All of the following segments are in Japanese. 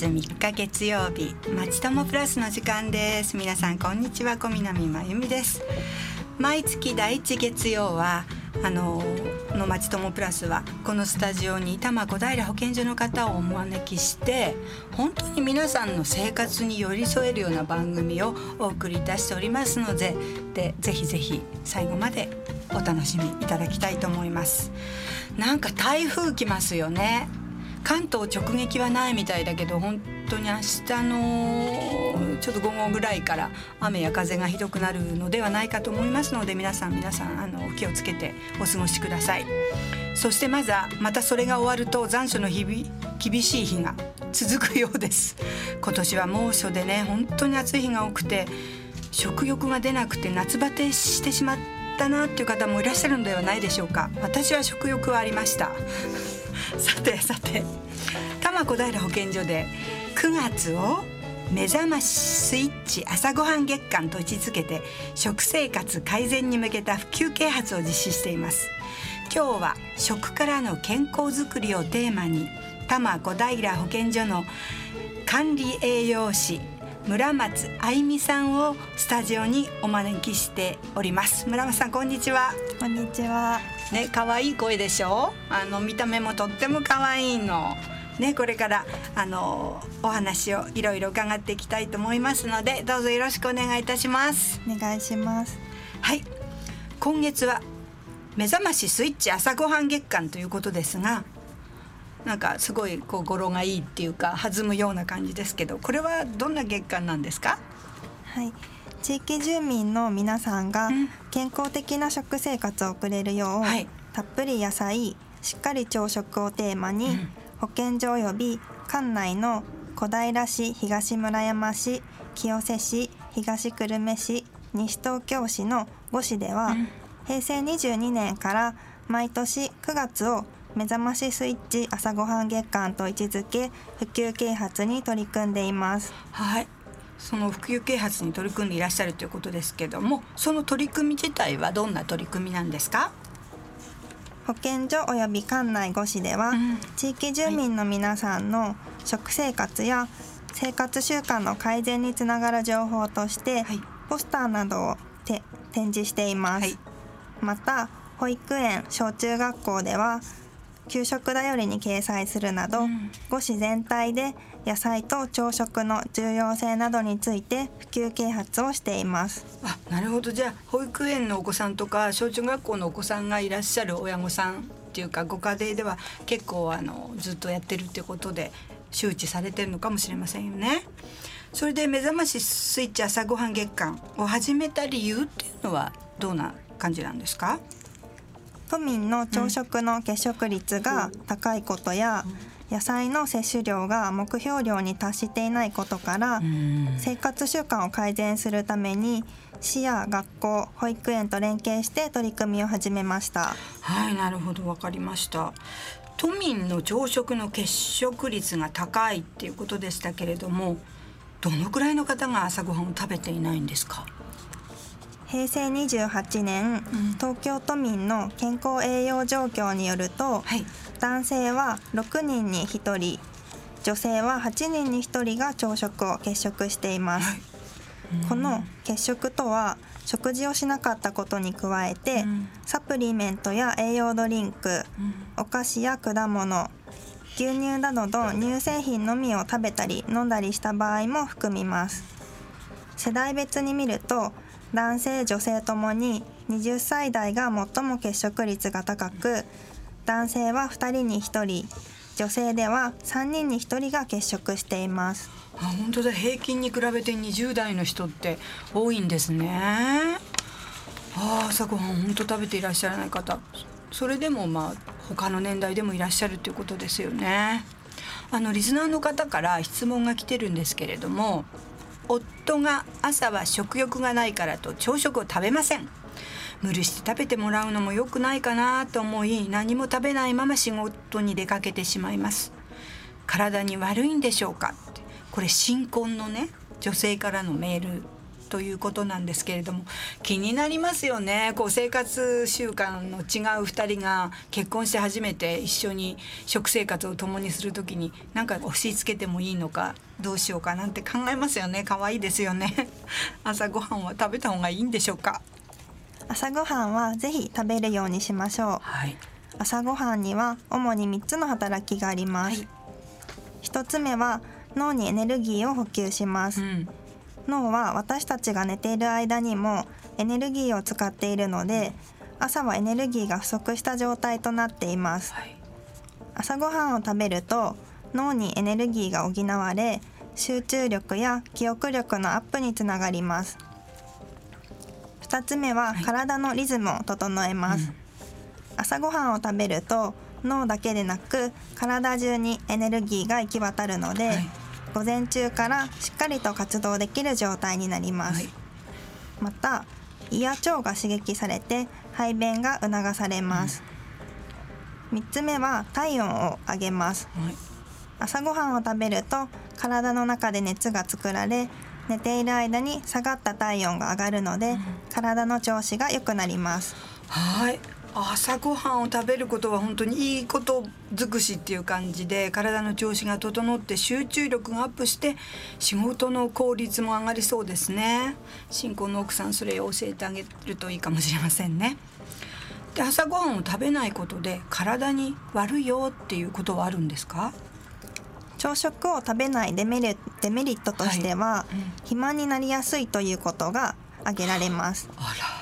月3日月曜日まちともプラスの時間です。皆さんこんにちは小南真由美です。毎月第一月曜はあののまちともプラスはこのスタジオに多摩小平保健所の方をお招きして本当に皆さんの生活に寄り添えるような番組をお送りいたしておりますのででぜひぜひ最後までお楽しみいただきたいと思います。なんか台風来ますよね。関東直撃はないみたいだけど本当に明日のちょっと午後ぐらいから雨や風がひどくなるのではないかと思いますので皆さん皆さんあの気をつけてお過ごしください。そしてまずはまたそれが終わると残暑の日々厳しい日が続くようです。今年は猛暑でね本当に暑い日が多くて食欲が出なくて夏バテしてしまったなっていう方もいらっしゃるのではないでしょうか。私は食欲はありました。さてさて。多摩小平保健所で9月を目覚ましスイッチ朝ごはん月間と位置づけて食生活改善に向けた普及啓発を実施しています。今日は食からの健康づくりをテーマに多摩小平保健所の管理栄養士村松愛美さんをスタジオにお招きしております。村松さんこんにちは。こんにちは。ね可愛い声でしょ？あの見た目もとっても可愛いの。ねこれからあのお話をいろいろ伺っていきたいと思いますのでどうぞよろしくお願いいたします。お願いします。はい。今月は目覚ましスイッチ朝ごはん月間ということですがなんかすごいこう語呂がいいっていうか弾むような感じですけどこれはどんな月間なんですか？はい。地域住民の皆さんがうん。健康的な食生活を送れるよう、はい。たっぷり野菜、しっかり朝食をテーマに、うん。保健所及び管内の小平市、東村山市、清瀬市、東久留米市、西東京市の5市では、うん。平成22年から毎年9月を目覚ましスイッチ朝ごはん月間と位置づけ普及啓発に取り組んでいます。はい。その普及啓発に取り組んでいらっしゃるということですけどもその取り組み自体はどんな取り組みなんですか？保健所及び管内5市では、うん。地域住民の皆さんの食生活や生活習慣の改善につながる情報として、はい。ポスターなどをて展示しています、はい。また保育園小中学校では給食だよりに掲載するなど、うん5市全体で野菜と朝食の重要性などについて普及啓発をしていますあなるほどじゃあ保育園のお子さんとか小中学校のお子さんがいらっしゃる親御さんっていうかご家庭では結構あのずっとやってるってことで周知されてるのかもしれませんよね。それで目覚ましスイッチ朝ごはん月間を始めた理由っていうのはどんな感じなんですか？都民の朝食の欠食率が高いことや、野菜の摂取量が目標量に達していないことから、ん。生活習慣を改善するために市や学校保育園と連携して取り組みを始めました。はいなるほど。わかりました。都民の朝食の欠食率が高いっていうことでしたけれどもどのくらいの方が朝ごはんを食べていないんですか？平成28年、東京都民の健康栄養状況によると、はい。男性は6人に1人女性は8人に1人が朝食を欠食しています、この欠食とは食事をしなかったことに加えて、うん。サプリメントや栄養ドリンク、お菓子や果物牛乳などの乳製品のみを食べたり飲んだりした場合も含みます。世代別に見ると男性女性ともに20歳代が最も欠食率が高く男性は2人に1人女性では3人に1人が欠食しています。あ本当だ。平均に比べて20代の人って多いんですね。あ朝ごはん本当食べていらっしゃらない方。それでもまあ他の年代でもいらっしゃるということですよね。あのリスナーの方から質問が来てるんですけれども夫が朝は食欲がないからと朝食を食べません。無理して食べてもらうのも良くないかなと思い何も食べないまま仕事に出かけてしまいます。体に悪いんでしょうかって。これ新婚のね女性からのメール。ということなんですけれども気になりますよね。こう生活習慣の違う2人が結婚して初めて一緒に食生活を共にする時に何か押し付けてもいいのかどうしようかなんて考えますよね。可愛いですよね。朝ごはんは食べた方がいいんでしょうか。朝ごはんはぜひ食べるようにしましょう、はい、朝ごはんには主に3つの働きがあります、はい、1つ目は脳にエネルギーを補給します、うん、脳は私たちが寝ている間にもエネルギーを使っているので朝はエネルギーが不足した状態となっています、はい、朝ごはんを食べると脳にエネルギーが補われ集中力や記憶力のアップにつながります。2つ目は体のリズムを整えます、はいうん、朝ごはんを食べると脳だけでなく体中にエネルギーが行き渡るので、はい、午前中からしっかりと活動できる状態になります、はい、また胃や腸が刺激されて排便が促されます、うん、3つ目は体温を上げます、はい、朝ごはんを食べると体の中で熱が作られ寝ている間に下がった体温が上がるので、うん、体の調子が良くなります。はい朝ごはんを食べることは本当にいいこと尽くしっていう感じで体の調子が整って集中力がアップして仕事の効率も上がりそうですね。新婚の奥さんそれを教えてあげるといいかもしれませんね。で朝ごはんを食べないことで体に悪いよっていうことはあるんですか？朝食を食べないデメリットとしては、はい。うん、肥満になりやすいということが挙げられます。あら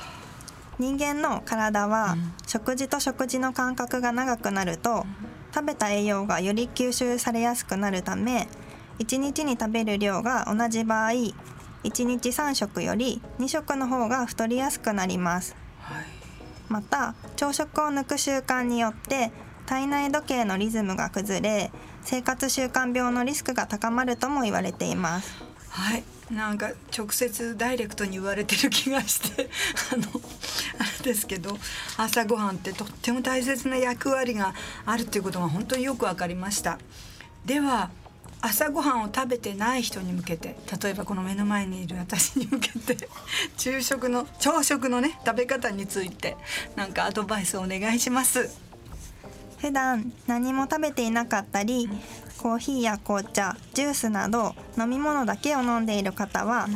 人間の体は食事と食事の間隔が長くなると食べた栄養がより吸収されやすくなるため1日に食べる量が同じ場合1日3食より2食の方が太りやすくなります、はい、また朝食を抜く習慣によって体内時計のリズムが崩れ生活習慣病のリスクが高まるとも言われています。はいなんか直接ダイレクトに言われてる気がして あのあれですけど朝ごはんってとっても大切な役割があるっていうことが本当によく分かりました。では朝ごはんを食べてない人に向けて例えばこの目の前にいる私に向けて昼食の朝食のね食べ方についてなんかアドバイスをお願いします。普段何も食べていなかったり、コーヒーや紅茶ジュースなど飲み物だけを飲んでいる方は、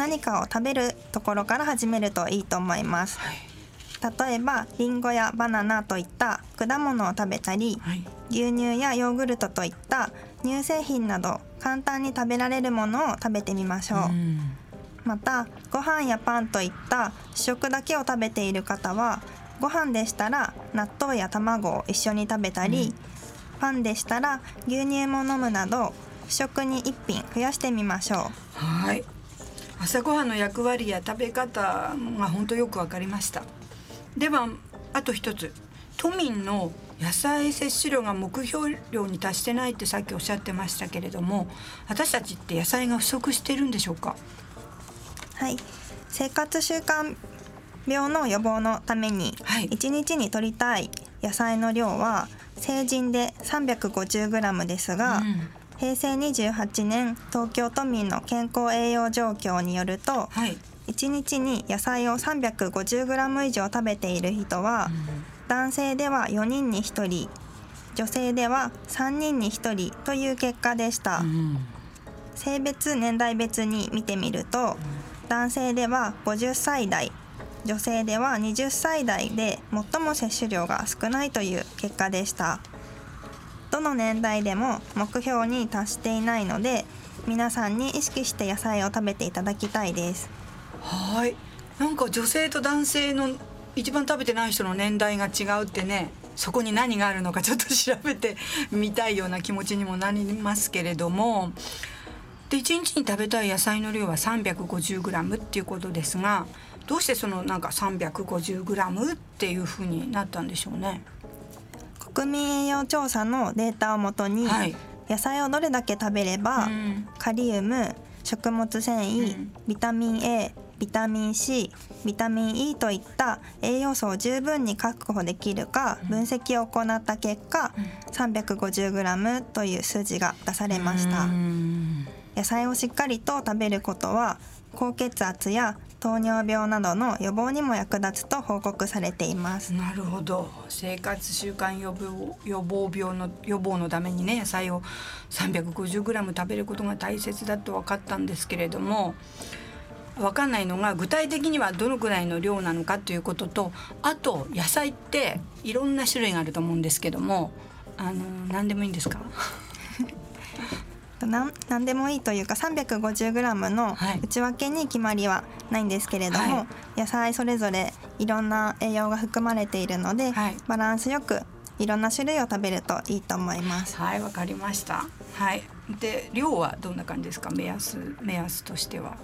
何かを食べるところから始めるといいと思います、はい、例えばりんごやバナナといった果物を食べたり、はい、牛乳やヨーグルトといった乳製品など簡単に食べられるものを食べてみましょう、うまたご飯やパンといった主食だけを食べている方はご飯でしたら納豆や卵を一緒に食べたり、うん。パンでしたら牛乳も飲むなど主食に1品増やしてみましょう。はい。朝ごはんの役割や食べ方が本当よくわかりました。ではあと一つ。都民の野菜摂取量が目標量に達してないってさっきおっしゃってましたけれども私たちって野菜が不足してるんでしょうか？はい。生活習慣病の予防のために1日に摂りたい野菜の量は成人で 350g ですが、うん、平成28年東京都民の健康栄養状況によると、はい、1日に野菜を 350g 以上食べている人は、うん、男性では4人に1人女性では3人に1人という結果でした、うん、性別年代別に見てみると、男性では50歳代女性では20歳代で最も摂取量が少ないという結果でした。どの年代でも目標に達していないので皆さんに意識して野菜を食べていただきたいです。はい。なんか女性と男性の一番食べてない人の年代が違うってねそこに何があるのかちょっと調べて みたいような気持ちにもなりますけれども。で1日に食べたい野菜の量は 350g っていうことですがどうしてそのなんか 350g っていうふうになったんでしょうね？国民栄養調査のデータをもとに、はい、野菜をどれだけ食べれば、うん、カリウム食物繊維、うん、ビタミン A ビタミン C ビタミン E といった栄養素を十分に確保できるか分析を行った結果、うん、350g という数字が出されました。野菜をしっかりと食べることは高血圧や糖尿病などの予防にも役立つと報告されています。なるほど。生活習慣予防予防病の予防のためにね野菜を 350g 食べることが大切だと分かったんですけれども分かんないのが具体的にはどのくらいの量なのかということとあと野菜っていろんな種類があると思うんですけどもあの何でもいいんですか？なん何でもいいというか 350g の内訳に決まりはないんですけれども、はい、野菜それぞれいろんな栄養が含まれているので、はい、バランスよくいろんな種類を食べるといいと思います。はい、わかりました。はい。で量はどんな感じですか？目安目安としては。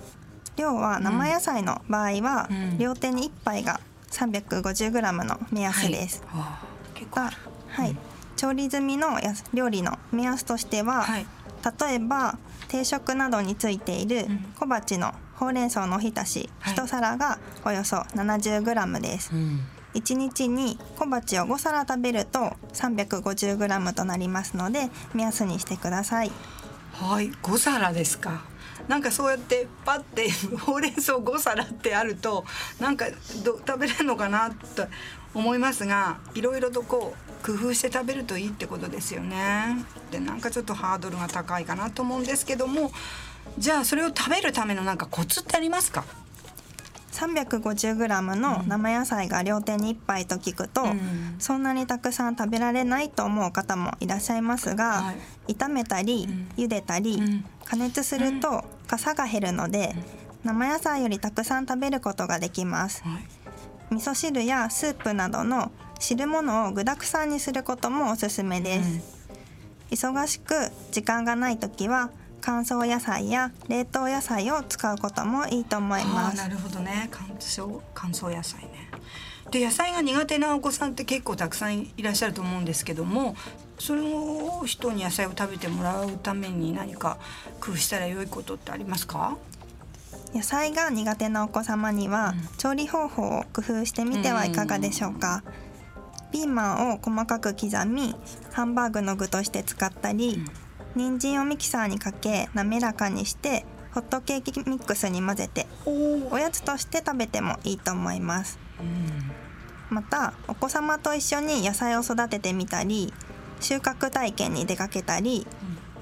量は生野菜の場合は、うん、両手に1杯が 350g の目安です。はい、はあ、結構。はい、うん、調理済みの料理の目安としては、はい例えば定食などについている小鉢のほうれん草のおひたし1皿がおよそ 70g です、うん、1日に小鉢を5皿食べると 350g となりますので目安にしてください。はい。5皿ですか。なんかそうやってパッてほうれん草5皿ってあるとなんかど食べれるのかなと思いますがいろいろとこう工夫して食べるといいってことですよね。でなんかちょっとハードルが高いかなと思うんですけどもじゃあそれを食べるためのなんかコツってありますか？350g の生野菜が両手に1杯と聞くと、うん、そんなにたくさん食べられないと思う方もいらっしゃいますが、はい、炒めたり、うん、茹でたり、うん、加熱するとかさが減るので、生野菜よりたくさん食べることができます。はい、味噌汁やスープなどの汁物を具沢山にすることもおすすめです、うん、忙しく時間がない時は乾燥野菜や冷凍野菜を使うこともいいと思います。なるほどね。乾燥乾燥野菜ね。で野菜が苦手なお子さんって結構たくさんいらっしゃると思うんですけどもその人に野菜を食べてもらうために何か工夫したら良いことってありますか？野菜が苦手なお子様には、調理方法を工夫してみてはいかがでしょうか、うん。ピーマンを細かく刻みハンバーグの具として使ったり、うん、人参をミキサーにかけ滑らかにしてホットケーキミックスに混ぜておやつとして食べてもいいと思います、うん、またお子様と一緒に野菜を育ててみたり収穫体験に出かけたり、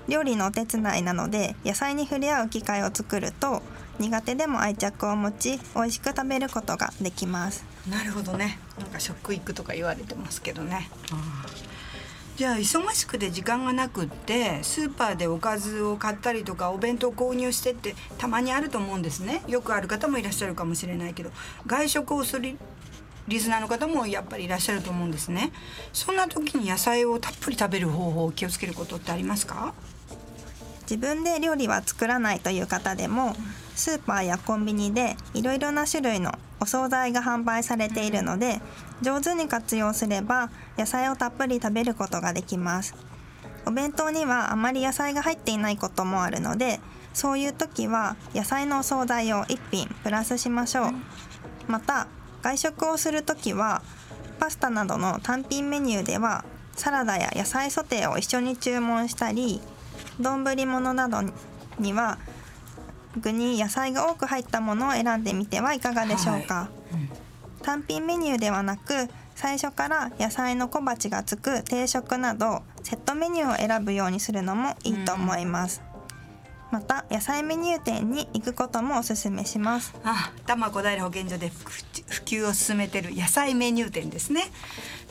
うん、料理のお手伝いなので野菜に触れ合う機会を作ると苦手でも愛着を持ち美味しく食べることができます。なるほどね。なんか食育とか言われてますけどね、じゃあ忙しくて時間がなくってスーパーでおかずを買ったりとかお弁当購入してってたまにあると思うんですね。よくある方もいらっしゃるかもしれないけど。外食をするリスナーの方もやっぱりいらっしゃると思うんですね。そんな時に野菜をたっぷり食べる方法を気をつけることってありますか？自分で料理は作らないという方でもスーパーやコンビニでいろいろな種類のお惣菜が販売されているので上手に活用すれば野菜をたっぷり食べることができます。お弁当にはあまり野菜が入っていないこともあるのでそういう時は野菜のお惣菜を1品プラスしましょう。また外食をする時はパスタなどの単品メニューではサラダや野菜ソテーを一緒に注文したり丼物などには具に野菜が多く入ったものを選んでみてはいかがでしょうか、はい。うん、単品メニューではなく最初から野菜の小鉢がつく定食などセットメニューを選ぶようにするのもいいと思います、うん、また野菜メニュー店に行くこともおすすめします。あ多摩小平保健所で普及を進めてる野菜メニュー店ですね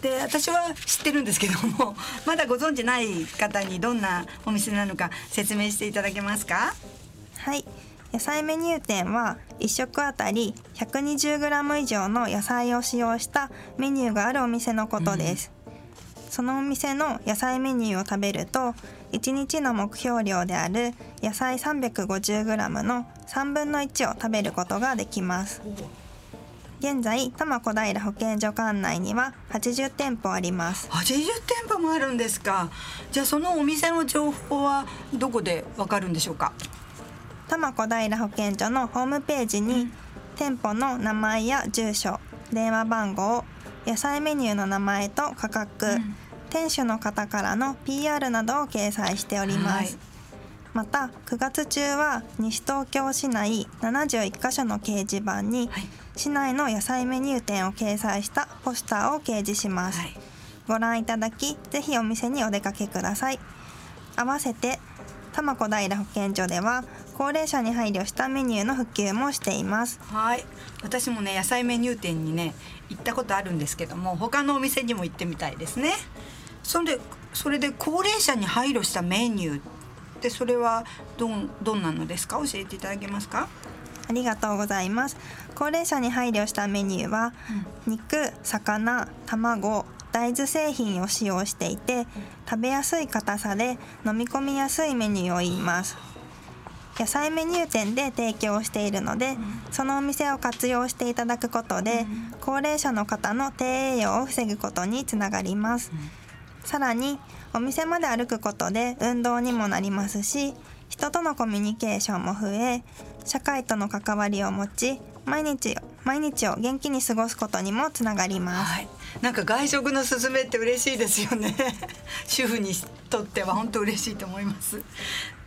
で私は知ってるんですけども まだご存知ない方にどんなお店なのか説明していただけますか？はい。野菜メニュー店は1食あたり 120g 以上の野菜を使用したメニューがあるお店のことです、うん、そのお店の野菜メニューを食べると1日の目標量である野菜 350g の3分の1を食べることができます。現在多摩小平保健所管内には80店舗あります。80店舗もあるんですか。じゃあそのお店の情報はどこでわかるんでしょうか。多摩小平保健所のホームページに、店舗の名前や住所電話番号野菜メニューの名前と価格、うん、店主の方からの PR などを掲載しております、はい、また9月中は西東京市内71カ所の掲示板に、はい。市内の野菜メニュー店を掲載したポスターを掲示します、はい。ご覧いただきぜひお店にお出かけください。合わせて多摩小平保健所では高齢者に配慮したメニューの普及もしています。はい。私もね野菜メニュー店にね行ったことあるんですけども他のお店にも行ってみたいですね。それでそれで高齢者に配慮したメニューってそれはどんどんなのですか？教えていただけますか？ありがとうございます。高齢者に配慮したメニューは、肉魚卵大豆製品を使用していて食べやすい硬さで飲み込みやすいメニューを言います。野菜メニュー店で提供しているので、そのお店を活用していただくことで、高齢者の方の低栄養を防ぐことにつながります、さらにお店まで歩くことで運動にもなりますし人とのコミュニケーションも増え社会との関わりを持ち毎日毎日を元気に過ごすことにもつながります、はい。なんか外食のすすめって嬉しいですよね。主婦にとっては本当嬉しいと思います。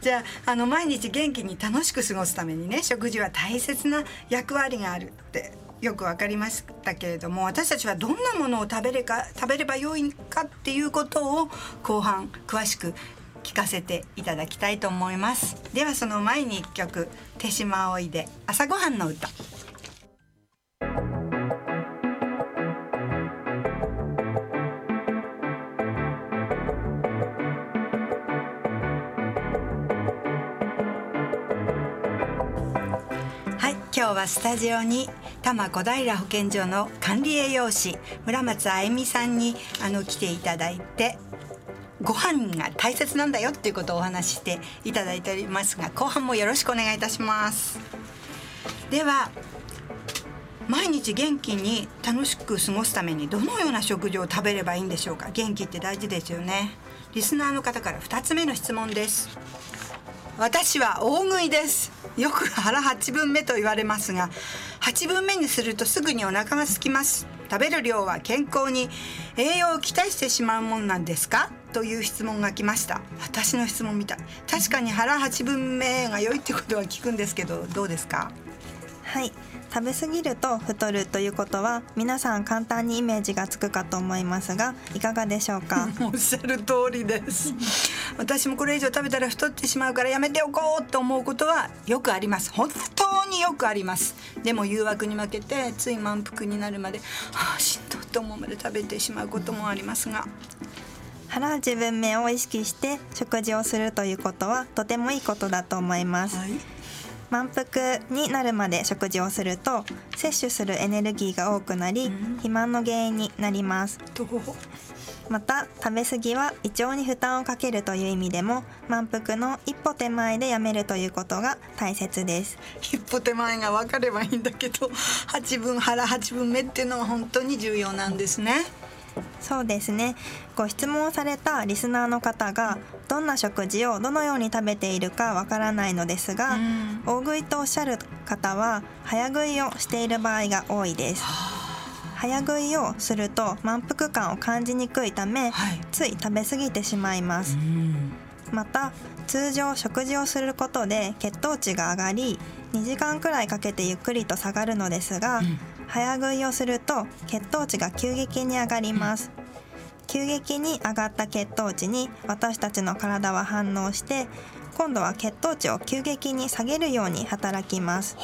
じゃああの毎日元気に楽しく過ごすためにね食事は大切な役割があるってよく分かりましたけれども私たちはどんなものを食べれか食べればよいかっていうことを後半詳しく聞かせていただきたいと思います。ではその前に一曲手島おいで朝ごはんの歌。はスタジオに多摩小平保健所の管理栄養士村松あゆみさんにあの来ていただいてご飯が大切なんだよっていうことをお話ししていただいておりますが後半もよろしくお願いいたします。では毎日元気に楽しく過ごすためにどのような食事を食べればいいんでしょうか？元気って大事ですよね。リスナーの方から2つ目の質問です。私は大食いです。よく腹8分目と言われますが8分目にするとすぐにお腹が空きます。食べる量は健康に栄養を期待してしまうもんなんですか？という質問が来ました。私の質問みたい。確かに腹8分目が良いってことは聞くんですけどどうですか？はい。食べ過ぎると太るということは皆さん簡単にイメージがつくかと思いますがいかがでしょうか？おっしゃる通りです。私もこれ以上食べたら太ってしまうからやめておこうと思うことはよくあります。本当によくあります。でも誘惑に負けてつい満腹になるまではあしんどいと思うまで食べてしまうこともありますが。腹8分目を意識して食事をするということはとてもいいことだと思います、はい満腹になるまで食事をすると摂取するエネルギーが多くなり、肥満の原因になります。また食べ過ぎは胃腸に負担をかけるという意味でも満腹の一歩手前でやめるということが大切です。一歩手前が分かればいいんだけど8分腹8分目っていうのは本当に重要なんですねそうですね。ご質問されたリスナーの方がどんな食事をどのように食べているかわからないのですが、うん。大食いとおっしゃる方は早食いをしている場合が多いです。早食いをすると満腹感を感じにくいため、はい。つい食べ過ぎてしまいます。うん。また通常食事をすることで血糖値が上がり2時間くらいかけてゆっくりと下がるのですが、ん早食いをすると血糖値が急激に上がります、急激に上がった血糖値に私たちの体は反応して今度は血糖値を急激に下げるように働きます。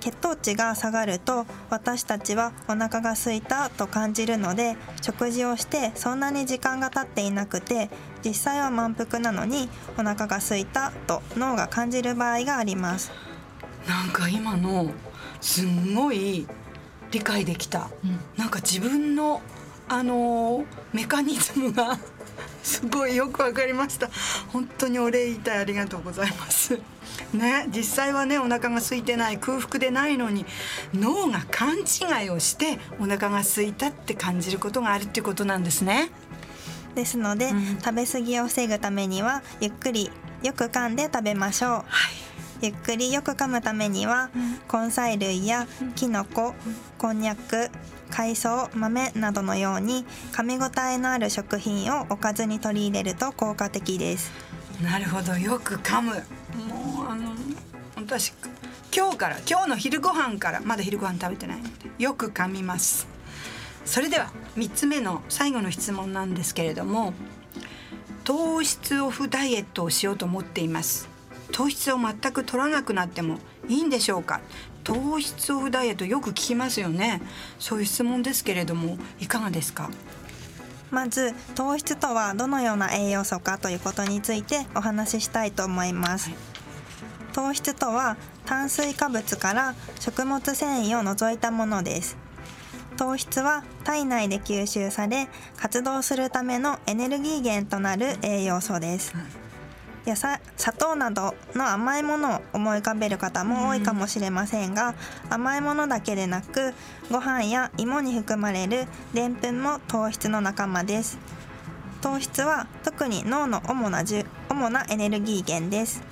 血糖値が下がると私たちはお腹が空いたと感じるので食事をしてそんなに時間が経っていなくて実際は満腹なのにお腹が空いたと脳が感じる場合があります。なんか今のすんごい理解できた、なんか自分のあのーメカニズムが すごいよくわかりました。本当にお礼言いたいありがとうございます。ね実際はねお腹が空いてない空腹でないのに脳が勘違いをしてお腹が空いたって感じることがあるっていうことなんですね。ですので、うん。食べ過ぎを防ぐためにはゆっくりよく噛んで食べましょう。はいゆっくりよく噛むためには、根菜類やきのこ、こんにゃく、海藻、豆などのように噛み応えのある食品をおかずに取り入れると効果的です。うなるほど。よく噛む。もうあの私今日から今日の昼ご飯からまだ昼ご飯食べてないのでよく噛みます。それでは3つ目の最後の質問なんですけれども糖質オフダイエットをしようと思っています糖質を全く取らなくなってもいいんでしょうか？糖質オフダイエットよく聞きますよね。そういう質問ですけれどもいかがですか？まず糖質とはどのような栄養素かということについてお話ししたいと思います、はい、糖質とは炭水化物から食物繊維を除いたものです。糖質は体内で吸収され活動するためのエネルギー源となる栄養素です、野菜砂糖などの甘いものを思い浮かべる方も多いかもしれませんが、甘いものだけでなくご飯や芋に含まれるでんぷんも糖質の仲間です。糖質は特に脳の主な主なエネルギー源です。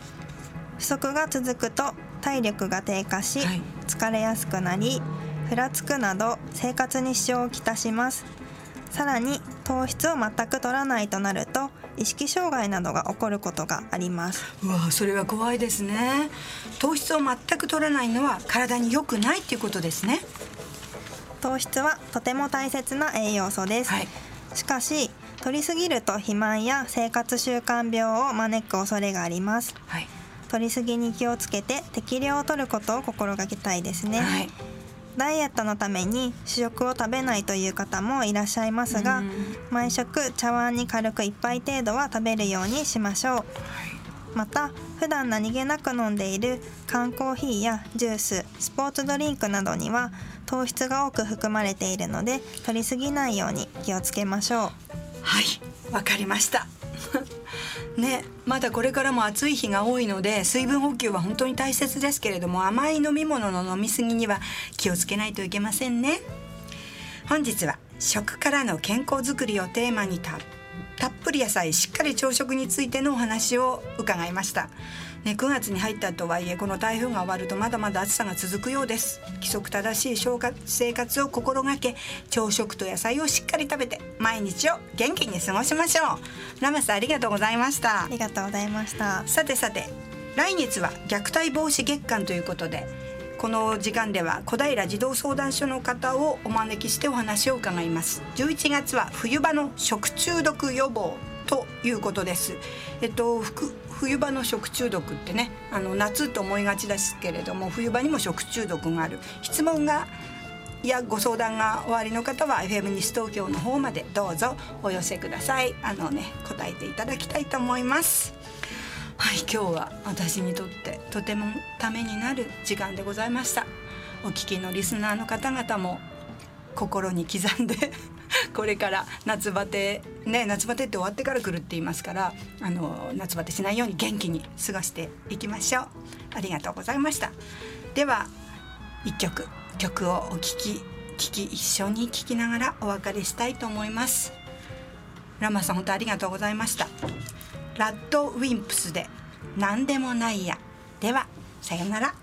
不足が続くと体力が低下し、疲れやすくなりふらつくなど生活に支障をきたしますさらに糖質を全く取らないとなると意識障害などが起こることがあります。うわそれは怖いですね。糖質を全く取らないのは体に良くないっていうことですね。糖質はとても大切な栄養素です、はい、しかし取りすぎると肥満や生活習慣病を招く恐れがあります、はい、取りすぎに気をつけて適量を取ることを心がけたいですね、はいダイエットのために主食を食べないという方もいらっしゃいますが、毎食茶碗に軽く1杯程度は食べるようにしましょう。また普段何気なく飲んでいる缶コーヒーやジューススポーツドリンクなどには糖質が多く含まれているので摂りすぎないように気をつけましょう。はいわかりましたねまだこれからも暑い日が多いので水分補給は本当に大切ですけれども甘い飲み物の飲み過ぎには気をつけないといけませんね。本日は食からの健康づくりをテーマにたたっぷり野菜しっかり朝食についてのお話を伺いました。ね、9月に入ったとはいえこの台風が終わるとまだまだ暑さが続くようです。規則正しい生活を心がけ朝食と野菜をしっかり食べて毎日を元気に過ごしましょう。ラマスありがとうございました。ありがとうございました。さてさて来月は虐待防止月間ということでこの時間では小平児童相談所の方をお招きしてお話を伺います。11月は冬場の食中毒予防ということです。えっと冬場の食中毒ってねあの夏と思いがちですけれども冬場にも食中毒がある。質問がいやご相談がおありの方は FM 西東京の方までどうぞお寄せください。あのね答えていただきたいと思います。はい今日は私にとってとてもためになる時間でございました。お聞きのリスナーの方々も心に刻んで これから夏バテね夏バテって終わってから来るって言いますからあの夏バテしないように元気に過ごしていきましょう。ありがとうございました。では一曲曲をお聴き聴き一緒に聴きながらお別れしたいと思います。ラマさん本当ありがとうございました。ラッドウィンプスで何でもないや。ではさようなら。